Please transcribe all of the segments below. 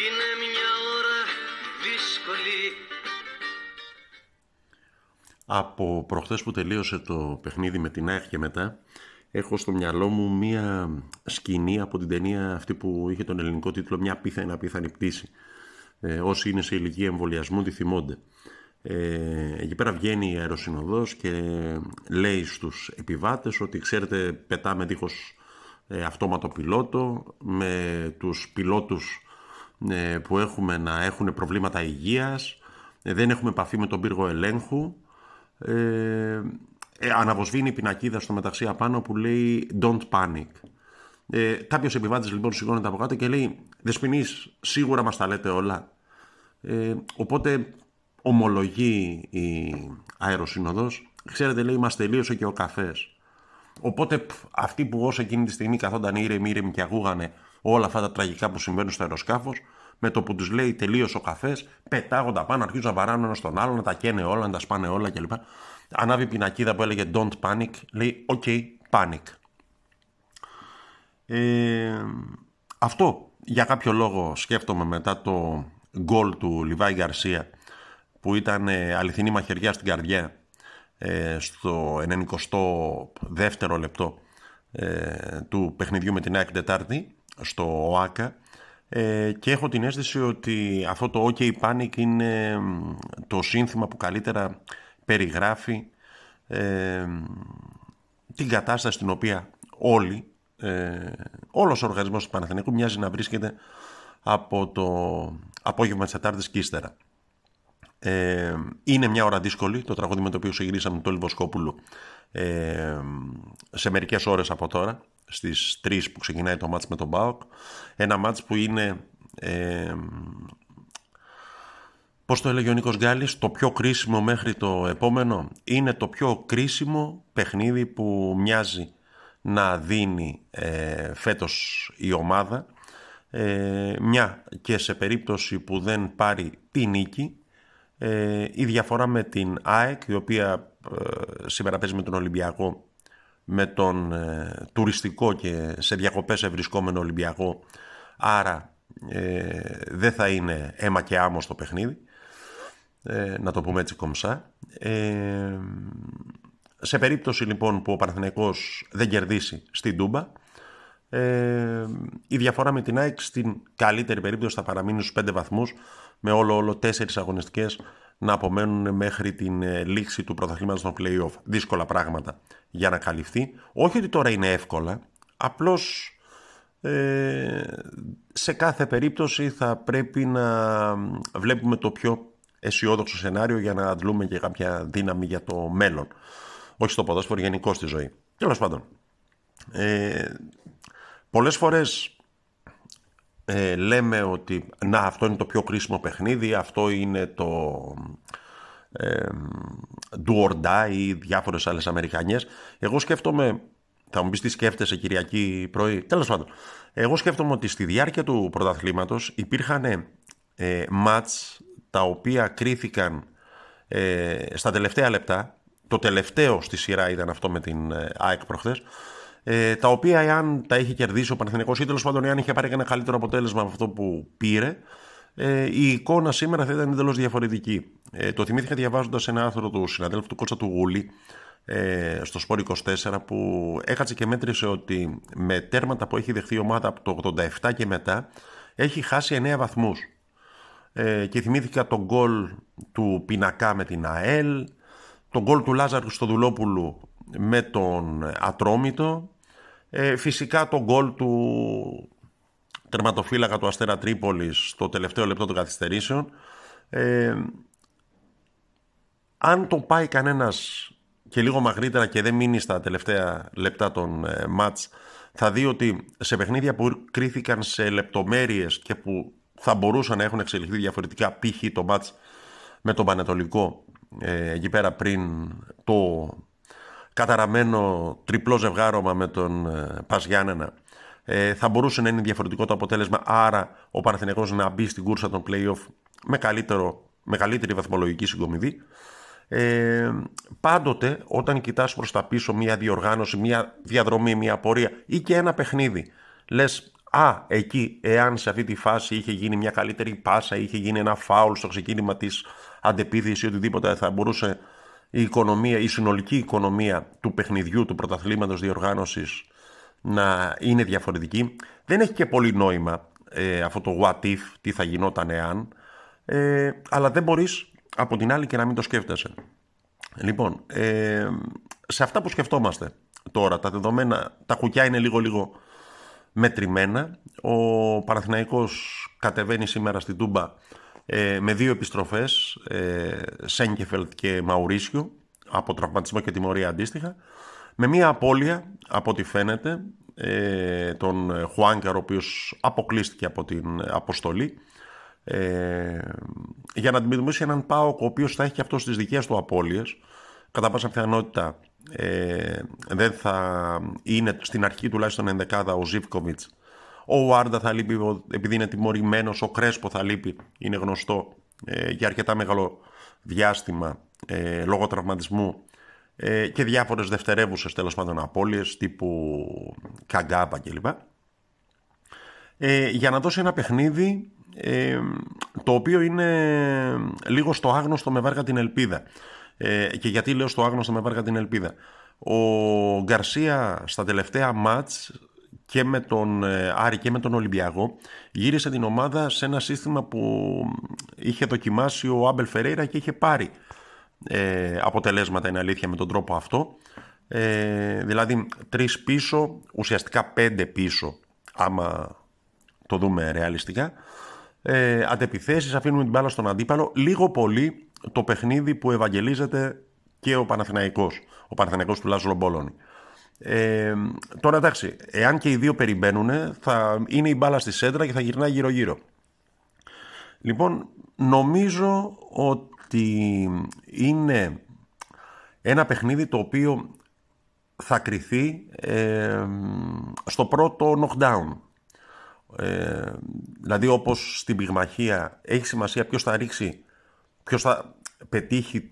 Είναι μια ώρα δύσκολη Από προχθές που τελείωσε το παιχνίδι με την ΑΕΚ και μετά έχω στο μυαλό μου μία σκηνή από την ταινία αυτή που είχε τον ελληνικό τίτλο «Μια πίθανη απίθανη πτήση». Ε, όσοι είναι σε ηλικία εμβολιασμού τη θυμώνται. Ε, εκεί πέρα βγαίνει η αεροσυνοδός και λέει στους επιβάτες ότι ξέρετε πετάμε δίχως ε, αυτόματο πιλότο με τους πιλότους ε, που έχουμε να έχουν προβλήματα υγείας ε, δεν έχουμε επαφή με τον πύργο ελέγχου ε, ε, αναβοσβήνει η πινακίδα στο μεταξύ απάνω που λέει Don't panic. Ε, Κάποιος επιβάτης λοιπόν σηκώνεται από κάτω και λέει Δεσποινή, σίγουρα μας τα λέτε όλα. Ε, οπότε ομολογεί η αεροσύνοδος ξέρετε λέει μας τελείωσε και ο καφές οπότε αυτοί που όσο εκείνη τη στιγμή καθόταν ήρεμοι ήρεμοι και ακούγανε όλα αυτά τα τραγικά που συμβαίνουν στο αεροσκάφος με το που τους λέει τελείωσε ο καφές πετάγοντα πάνω αρχίζουν να βαράνουν ένας στον άλλο να τα καίνε όλα, να τα σπάνε όλα κλπ. Ανάβει πινακίδα που έλεγε don't panic λέει ok panic ε, αυτό για κάποιο λόγο σκέφτομαι μετά το γκολ του Λιβάη Γκαρσία που ήταν ε, αληθινή μαχαιριά στην καρδιά ε, στο 92ο λεπτό ε, του παιχνιδιού με την ΑΕΚ Τετάρτη στο ΟΑΚΑ και έχω την αίσθηση ότι αυτό το OK Panic είναι το σύνθημα που καλύτερα περιγράφει την κατάσταση στην οποία όλοι, ε, όλος ο οργανισμός του Παναθηναϊκού μοιάζει να βρίσκεται από το απόγευμα της Τετάρτης και ύστερα. Ε, είναι μια ώρα δύσκολη το τραγούδι με το οποίο συγκρίσαμε το Λιβοσκόπουλο ε, σε μερικές ώρες από τώρα στις 3 που ξεκινάει το μάτς με τον ΠΑΟΚ. Ένα μάτς που είναι ε, πώς το έλεγε ο Νίκος Γκάλης το πιο κρίσιμο μέχρι το επόμενο. Είναι το πιο κρίσιμο παιχνίδι που μοιάζει να δίνει ε, φέτος η ομάδα. Ε, μια και σε περίπτωση που δεν πάρει τη νίκη ε, η διαφορά με την ΑΕΚ η οποία ε, σήμερα παίζει με τον Ολυμπιακό με τον ε, τουριστικό και σε διακοπές ευρισκόμενο Ολυμπιακό. Άρα δεν θα είναι αίμα και άμμο στο παιχνίδι να το πούμε έτσι κομψά. Σε περίπτωση λοιπόν που ο Παναθηναϊκός δεν κερδίσει στην Τούμπα ε, η διαφορά με την ΑΕΚ στην καλύτερη περίπτωση θα παραμείνει στους 5 βαθμούς με όλο όλο τέσσερις αγωνιστικές να απομένουν μέχρι την ε, λήξη του πρωταθλήματος των play-off. Δύσκολα πράγματα για να καλυφθεί. Όχι ότι τώρα είναι εύκολα, απλώς ε, σε κάθε περίπτωση θα πρέπει να βλέπουμε το πιο αισιόδοξο σενάριο για να αντλούμε και κάποια δύναμη για το μέλλον. Όχι στο ποδόσφαιρο, γενικώ στη ζωή. Τέλος πάντων. Ε, πολλές φορές ε, λέμε ότι να αυτό είναι το πιο κρίσιμο παιχνίδι, αυτό είναι το ε, do or die ή διάφορες άλλες Αμερικανιές. Εγώ σκέφτομαι, θα μου πεις τι σκέφτεσαι Κυριακή πρωί, τέλος πάντων. Εγώ σκέφτομαι ότι στη διάρκεια του πρωταθλήματος υπήρχαν ε, μάτς τα οποία κρίθηκαν ε, στα τελευταία λεπτά. Το τελευταίο στη σειρά ήταν αυτό με την ε, ΑΕΚ προχθές ε, τα οποία εάν τα είχε κερδίσει ο Παναθηναϊκός ή τέλος πάντων εάν είχε πάρει ένα καλύτερο αποτέλεσμα από αυτό που πήρε, ε, η εικόνα σήμερα θα ήταν εντελώς διαφορετική. Ε, το θυμήθηκα διαβάζοντας ένα άρθρο του συναδέλφου του Κώστα του Γούλη ε, στο Σπόρ 24 που έκατσε και μέτρησε ότι με τέρματα που έχει δεχθεί η ομάδα από το 87 και μετά έχει χάσει 9 βαθμούς. Ε, και θυμήθηκα τον γκολ του Πινακά με την ΑΕΛ, τον γκολ του Λάζαρου στο Δουλόπουλου με τον Ατρόμητο. Ε, φυσικά το γκολ του τερματοφύλακα του Αστέρα Τρίπολης στο τελευταίο λεπτό των καθυστερήσεων. Ε, αν το πάει κανένας και λίγο μακρύτερα και δεν μείνει στα τελευταία λεπτά των ε, μάτς, θα δει ότι σε παιχνίδια που κρίθηκαν σε λεπτομέρειες και που θα μπορούσαν να έχουν εξελιχθεί διαφορετικά, π.χ. το μάτς με τον Πανετολικό, ε, εκεί πέρα πριν το καταραμένο τριπλό ζευγάρωμα με τον ε, Πας Γιάννενα. Ε, θα μπορούσε να είναι διαφορετικό το αποτέλεσμα άρα ο Παναθηναϊκός να μπει στην κούρσα των play-off με, καλύτερο, με καλύτερη βαθμολογική συγκομιδή. Ε, πάντοτε όταν κοιτάς προς τα πίσω μια διοργάνωση, μια διαδρομή, μια πορεία ή και ένα παιχνίδι λες Α, εκεί, εάν σε αυτή τη φάση είχε γίνει μια καλύτερη πάσα, είχε γίνει ένα φάουλ στο ξεκίνημα της αντεπίθεσης ή οτιδήποτε, θα μπορούσε η οικονομία, η συνολική οικονομία του παιχνιδιού, του πρωταθλήματος διοργάνωσης να είναι διαφορετική. Δεν έχει και πολύ νόημα ε, αυτό το what if, τι θα γινόταν εάν, ε, αλλά δεν μπορείς από την άλλη και να μην το σκέφτεσαι. Λοιπόν, ε, σε αυτά που σκεφτόμαστε τώρα, τα δεδομένα, τα κουκιά είναι λίγο-λίγο μετρημένα. Ο Παναθηναϊκός κατεβαίνει σήμερα στην Τούμπα ε, με δύο επιστροφές, ε, Σέγκεφελτ και Μαουρίσιο, από τραυματισμό και τιμωρία αντίστοιχα, με μία απώλεια, από ό,τι φαίνεται, ε, τον Χουάνκαρ, ο οποίος αποκλείστηκε από την αποστολή, ε, για να αντιμετωπίσει έναν Πάοκ ο οποίος θα έχει και αυτός στις δικές του απώλειες. Κατά πάσα πιθανότητα ε, δεν θα είναι στην αρχή τουλάχιστον ενδεκάδα ο Ζίβκοβιτς ο Βάρντα θα λείπει επειδή είναι τιμωρημένος, ο Κρέσπο θα λείπει, είναι γνωστό ε, για αρκετά μεγάλο διάστημα ε, λόγω τραυματισμού ε, και διάφορες δευτερεύουσες τέλος πάντων απώλειες τύπου Καγκάπα κλπ. Ε, για να δώσει ένα παιχνίδι ε, το οποίο είναι λίγο στο άγνωστο με βάρκα την ελπίδα. Ε, και γιατί λέω στο άγνωστο με βάρκα την ελπίδα. Ο Γκαρσία στα τελευταία μάτς και με τον ε, Άρη και με τον Ολυμπιακό γύρισε την ομάδα σε ένα σύστημα που είχε δοκιμάσει ο Άμπελ Φερέιρα και είχε πάρει ε, αποτελέσματα είναι αλήθεια με τον τρόπο αυτό. Ε, δηλαδή τρεις πίσω ουσιαστικά πέντε πίσω άμα το δούμε ρεαλιστικά. Ε, αντεπιθέσεις αφήνουμε την μπάλα στον αντίπαλο. Λίγο πολύ το παιχνίδι που ευαγγελίζεται και ο Παναθηναϊκός. Ο Παναθηναϊκός του Λάζο Μπόλωνη ε, τώρα εντάξει, εάν και οι δύο περιμένουν, θα είναι η μπάλα στη σέντρα και θα γυρνάει γύρω-γύρω. Λοιπόν, νομίζω ότι είναι ένα παιχνίδι το οποίο θα κριθεί στο πρώτο knockdown. Ε, δηλαδή όπως στην πυγμαχία έχει σημασία ποιος θα ρίξει, ποιος θα πετύχει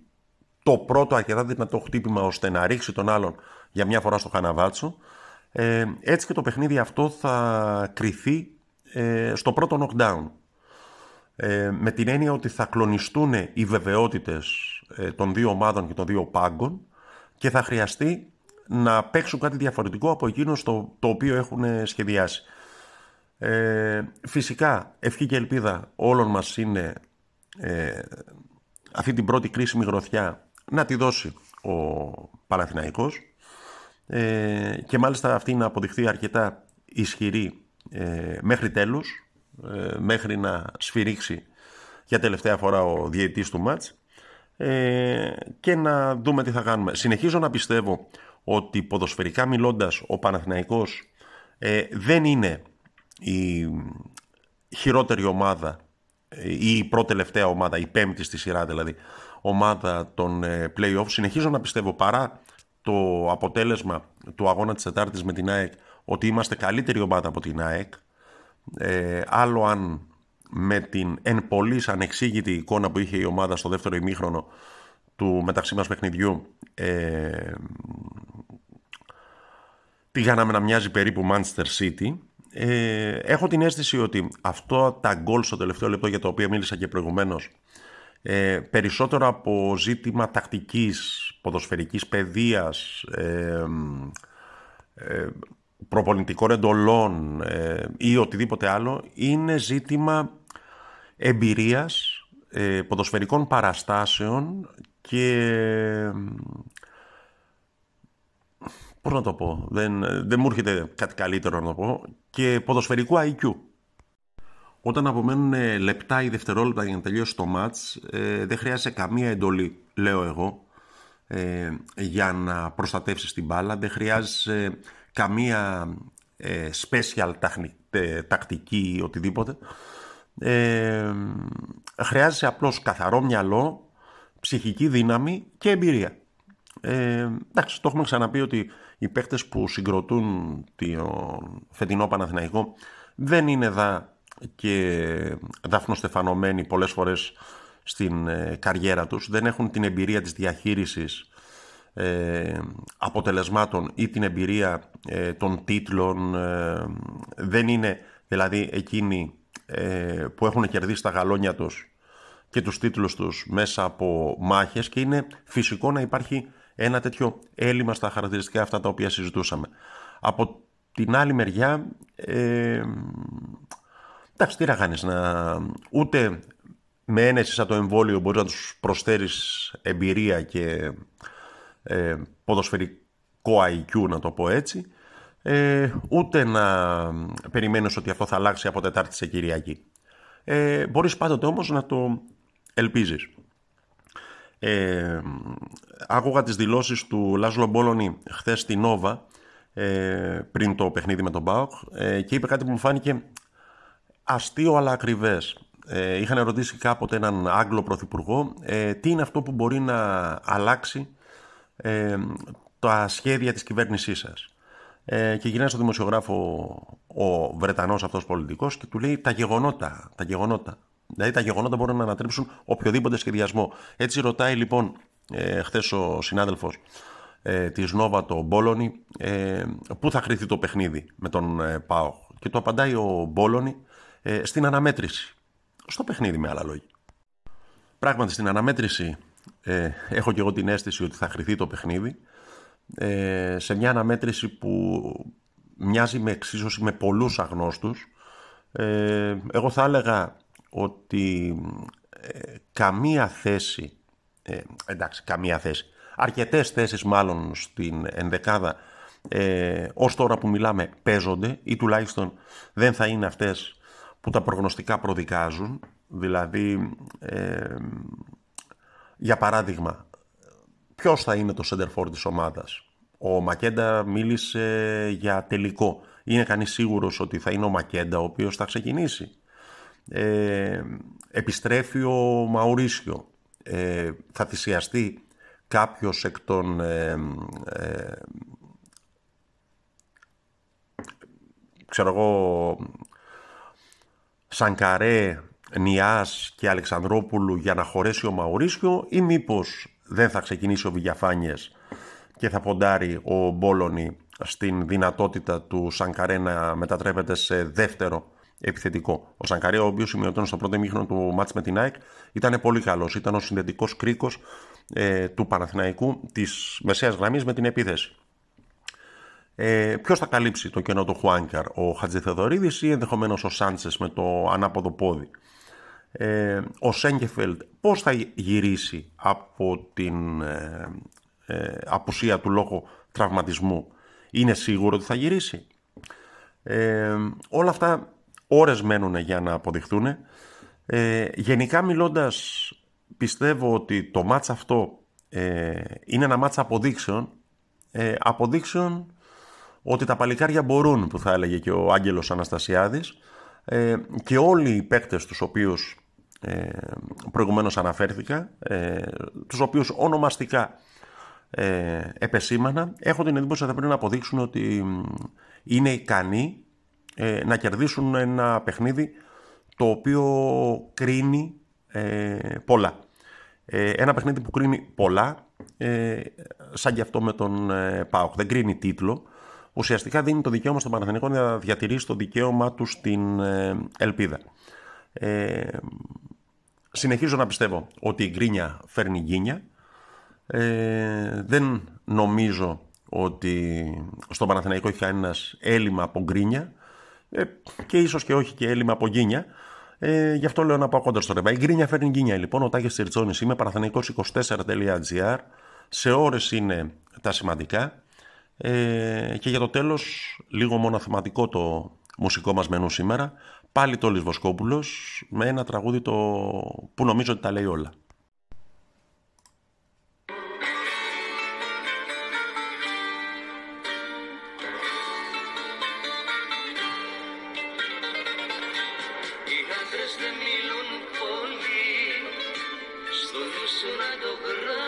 το πρώτο αρκετά δυνατό χτύπημα ώστε να ρίξει τον άλλον για μια φορά στο Χαναβάτσο. Ε, έτσι και το παιχνίδι αυτό θα κριθεί ε, στο πρώτο knockdown. Ε, με την έννοια ότι θα κλονιστούν οι βεβαιότητες ε, των δύο ομάδων και των δύο πάγκων και θα χρειαστεί να παίξουν κάτι διαφορετικό από εκείνο το, το οποίο έχουν σχεδιάσει. Ε, φυσικά, ευχή και ελπίδα όλων μας είναι ε, αυτή την πρώτη κρίσιμη γροθιά να τη δώσει ο Παναθηναϊκός ε, και μάλιστα αυτή να αποδειχθεί αρκετά ισχυρή ε, μέχρι τέλους, ε, μέχρι να σφυρίξει για τελευταία φορά ο διαιτής του μάτς ε, και να δούμε τι θα κάνουμε. Συνεχίζω να πιστεύω ότι ποδοσφαιρικά μιλώντας ο Παναθηναϊκός δεν είναι η χειρότερη ομάδα ή η πρώτη τελευταία ομάδα, η πέμπτη στη σειρά δηλαδή, ομάδα των play-off. Συνεχίζω να πιστεύω παρά το αποτέλεσμα του αγώνα της Τετάρτης με την ΑΕΚ ότι είμαστε καλύτερη ομάδα από την ΑΕΚ. Ε, άλλο αν με την εν πολλής ανεξήγητη εικόνα που είχε η ομάδα στο δεύτερο ημίχρονο του μεταξύ μας παιχνιδιού ε, τη κάναμε να μοιάζει περίπου Manchester City. Ε, έχω την αίσθηση ότι αυτό τα γκολ στο τελευταίο λεπτό για το οποίο μίλησα και προηγουμένως ε, περισσότερο από ζήτημα τακτικής, ποδοσφαιρικής παιδείας, ε, ε, προπονητικών εντολών ε, ή οτιδήποτε άλλο, είναι ζήτημα εμπειρίας, ε, ποδοσφαιρικών παραστάσεων και... Πώς να το πω, δεν, δεν μου έρχεται κάτι καλύτερο να το πω, και ποδοσφαιρικού IQ. Όταν απομένουν ε, λεπτά ή δευτερόλεπτα για να τελειώσει το μάτς, ε, δεν χρειάζεται καμία εντολή, λέω εγώ, ε, για να προστατεύσεις την μπάλα. Δεν χρειάζεται καμία ε, special τακτική ή οτιδήποτε. Ε, χρειάζεσαι απλώς καθαρό μυαλό, ψυχική δύναμη και εμπειρία. Ε, εντάξει, το έχουμε ξαναπεί ότι οι παίκτες που συγκροτούν το φετινό Παναθηναϊκό δεν είναι δα και δαφνοστεφανωμένοι πολλές φορές στην ε, καριέρα τους, δεν έχουν την εμπειρία της διαχείρισης ε, αποτελεσμάτων ή την εμπειρία ε, των τίτλων. Ε, δεν είναι δηλαδή εκείνοι που έχουν κερδίσει τα γαλόνια τους και τους τίτλους τους μέσα από μάχες και είναι φυσικό να υπάρχει ένα τέτοιο έλλειμμα στα χαρακτηριστικά αυτά τα οποία συζητούσαμε. Από την άλλη μεριά, ε, εντάξει, τι να κάνεις, να, ούτε με ένεση σαν το εμβόλιο μπορείς να τους προσφέρεις εμπειρία και ε, ποδοσφαιρικό IQ, να το πω έτσι, ε, ούτε να περιμένεις ότι αυτό θα αλλάξει από Τετάρτη σε Κυριακή. Ε, μπορείς πάντοτε όμως να το ελπίζεις. Ε, άκουγα τις δηλώσεις του Λάζλο Μπόλωνη χθες στη Νόβα ε, πριν το παιχνίδι με τον Μπάουκ ε, και είπε κάτι που μου φάνηκε αστείο αλλά ακριβές. Ε, είχαν ρωτήσει κάποτε έναν Άγγλο Πρωθυπουργό ε, τι είναι αυτό που μπορεί να αλλάξει ε, τα σχέδια της κυβέρνησής σας. Ε, και γυρνάει στο δημοσιογράφο ο Βρετανός αυτός πολιτικός και του λέει τα γεγονότα, τα γεγονότα. Δηλαδή τα γεγονότα μπορούν να ανατρέψουν οποιοδήποτε σχεδιασμό. Έτσι ρωτάει λοιπόν ε, χθες ο συνάδελφος ε, της Νόβα, το Μπόλονι, ε, πού θα χρηθεί το παιχνίδι με τον ε, ΠΑΟ. Και το απαντάει ο Μπόλονι ε, στην αναμέτρηση. Στο παιχνίδι με άλλα λόγια. Πράγματι στην αναμέτρηση ε, έχω και εγώ την αίσθηση ότι θα χρηθεί το παιχνίδι ε, σε μια αναμέτρηση που μοιάζει με εξίσωση με πολλούς αγνώστους. Ε, εγώ θα έλεγα ότι ε, καμία θέση, ε, εντάξει καμία θέση, αρκετές θέσεις μάλλον στην ενδεκάδα ε, ως τώρα που μιλάμε παίζονται ή τουλάχιστον δεν θα είναι αυτές που τα προγνωστικά προδικάζουν. Δηλαδή, ε, για παράδειγμα, ποιος θα είναι το center της ομάδας; Ο Μακέντα μίλησε για τελικό. Είναι κανείς σίγουρος ότι θα είναι ο Μακέντα ο οποίος θα ξεκινήσει; Ε, επιστρέφει ο Μαουρίσιο. Ε, θα θυσιαστεί κάποιος εκ των ε, ε, ξέρω εγώ Σανκαρέ, Νιάς και Αλεξανδρόπουλου για να χωρέσει ο Μαουρίσιο ή μήπως δεν θα ξεκινήσει ο Βηγιαφάνιες και θα ποντάρει ο Μπόλωνη στην δυνατότητα του Σανκαρέ να μετατρέπεται σε δεύτερο επιθετικό. Ο Σανκαρέ, ο οποίος σημειωτών στο πρώτο μήχρονο του μάτς με την ΑΕΚ, ήταν πολύ καλός. Ήταν ο συνδετικός κρίκος ε, του Παναθηναϊκού της μεσαίας γραμμής με την επίθεση. Ε, Ποιος θα καλύψει το κενό του Χουάνκαρ, ο Χατζηθεδωρίδης ή ενδεχομένως ο Σάντσες με το ανάποδο πόδι; Ε, ο Σέγκεφελτ πώς θα γυρίσει από την ε, ε, απουσία του λόγω τραυματισμού; Είναι σίγουρο ότι θα γυρίσει; Ε, όλα αυτά ώρες μένουν για να αποδειχθούν. Ε, γενικά μιλώντας πιστεύω ότι το μάτς αυτό ε, είναι ένα μάτς αποδείξεων ε, αποδείξεων ότι τα παλικάρια μπορούν που θα έλεγε και ο Άγγελος Αναστασιάδης ε, και όλοι οι παίκτες τους οποίους ε, προηγουμένως αναφέρθηκα ε, τους οποίους ονομαστικά ε, επεσήμανα έχω την εντύπωση ότι θα πρέπει να αποδείξουν ότι είναι ικανοί ε, να κερδίσουν ένα παιχνίδι το οποίο κρίνει ε, πολλά. Ε, ένα παιχνίδι που κρίνει πολλά, ε, σαν και αυτό με τον ε, ΠΑΟΚ. Δεν κρίνει τίτλο. Ουσιαστικά δίνει το δικαίωμα στον Παναθηνικό να διατηρήσει το δικαίωμα του στην ελπίδα. συνεχίζω να πιστεύω ότι η γκρίνια φέρνει γκίνια. δεν νομίζω ότι στον Παναθηναϊκό έχει ένα έλλειμμα από γκρίνια ε, και ίσως και όχι και έλλειμμα από γκίνια. Ε, γι' αυτό λέω να πάω κοντά στο ρεμπά. Η γκρίνια φέρνει γκίνια λοιπόν. Ο Τάγες Τσιρτσόνης είμαι παραθενικός24.gr. Σε ώρες είναι τα σημαντικά. Ε, και για το τέλος, λίγο μόνο θεματικό το μουσικό μας μενού σήμερα. Πάλι το Λισβοσκόπουλος με ένα τραγούδι το... που νομίζω ότι τα λέει όλα. Duhul Rabb.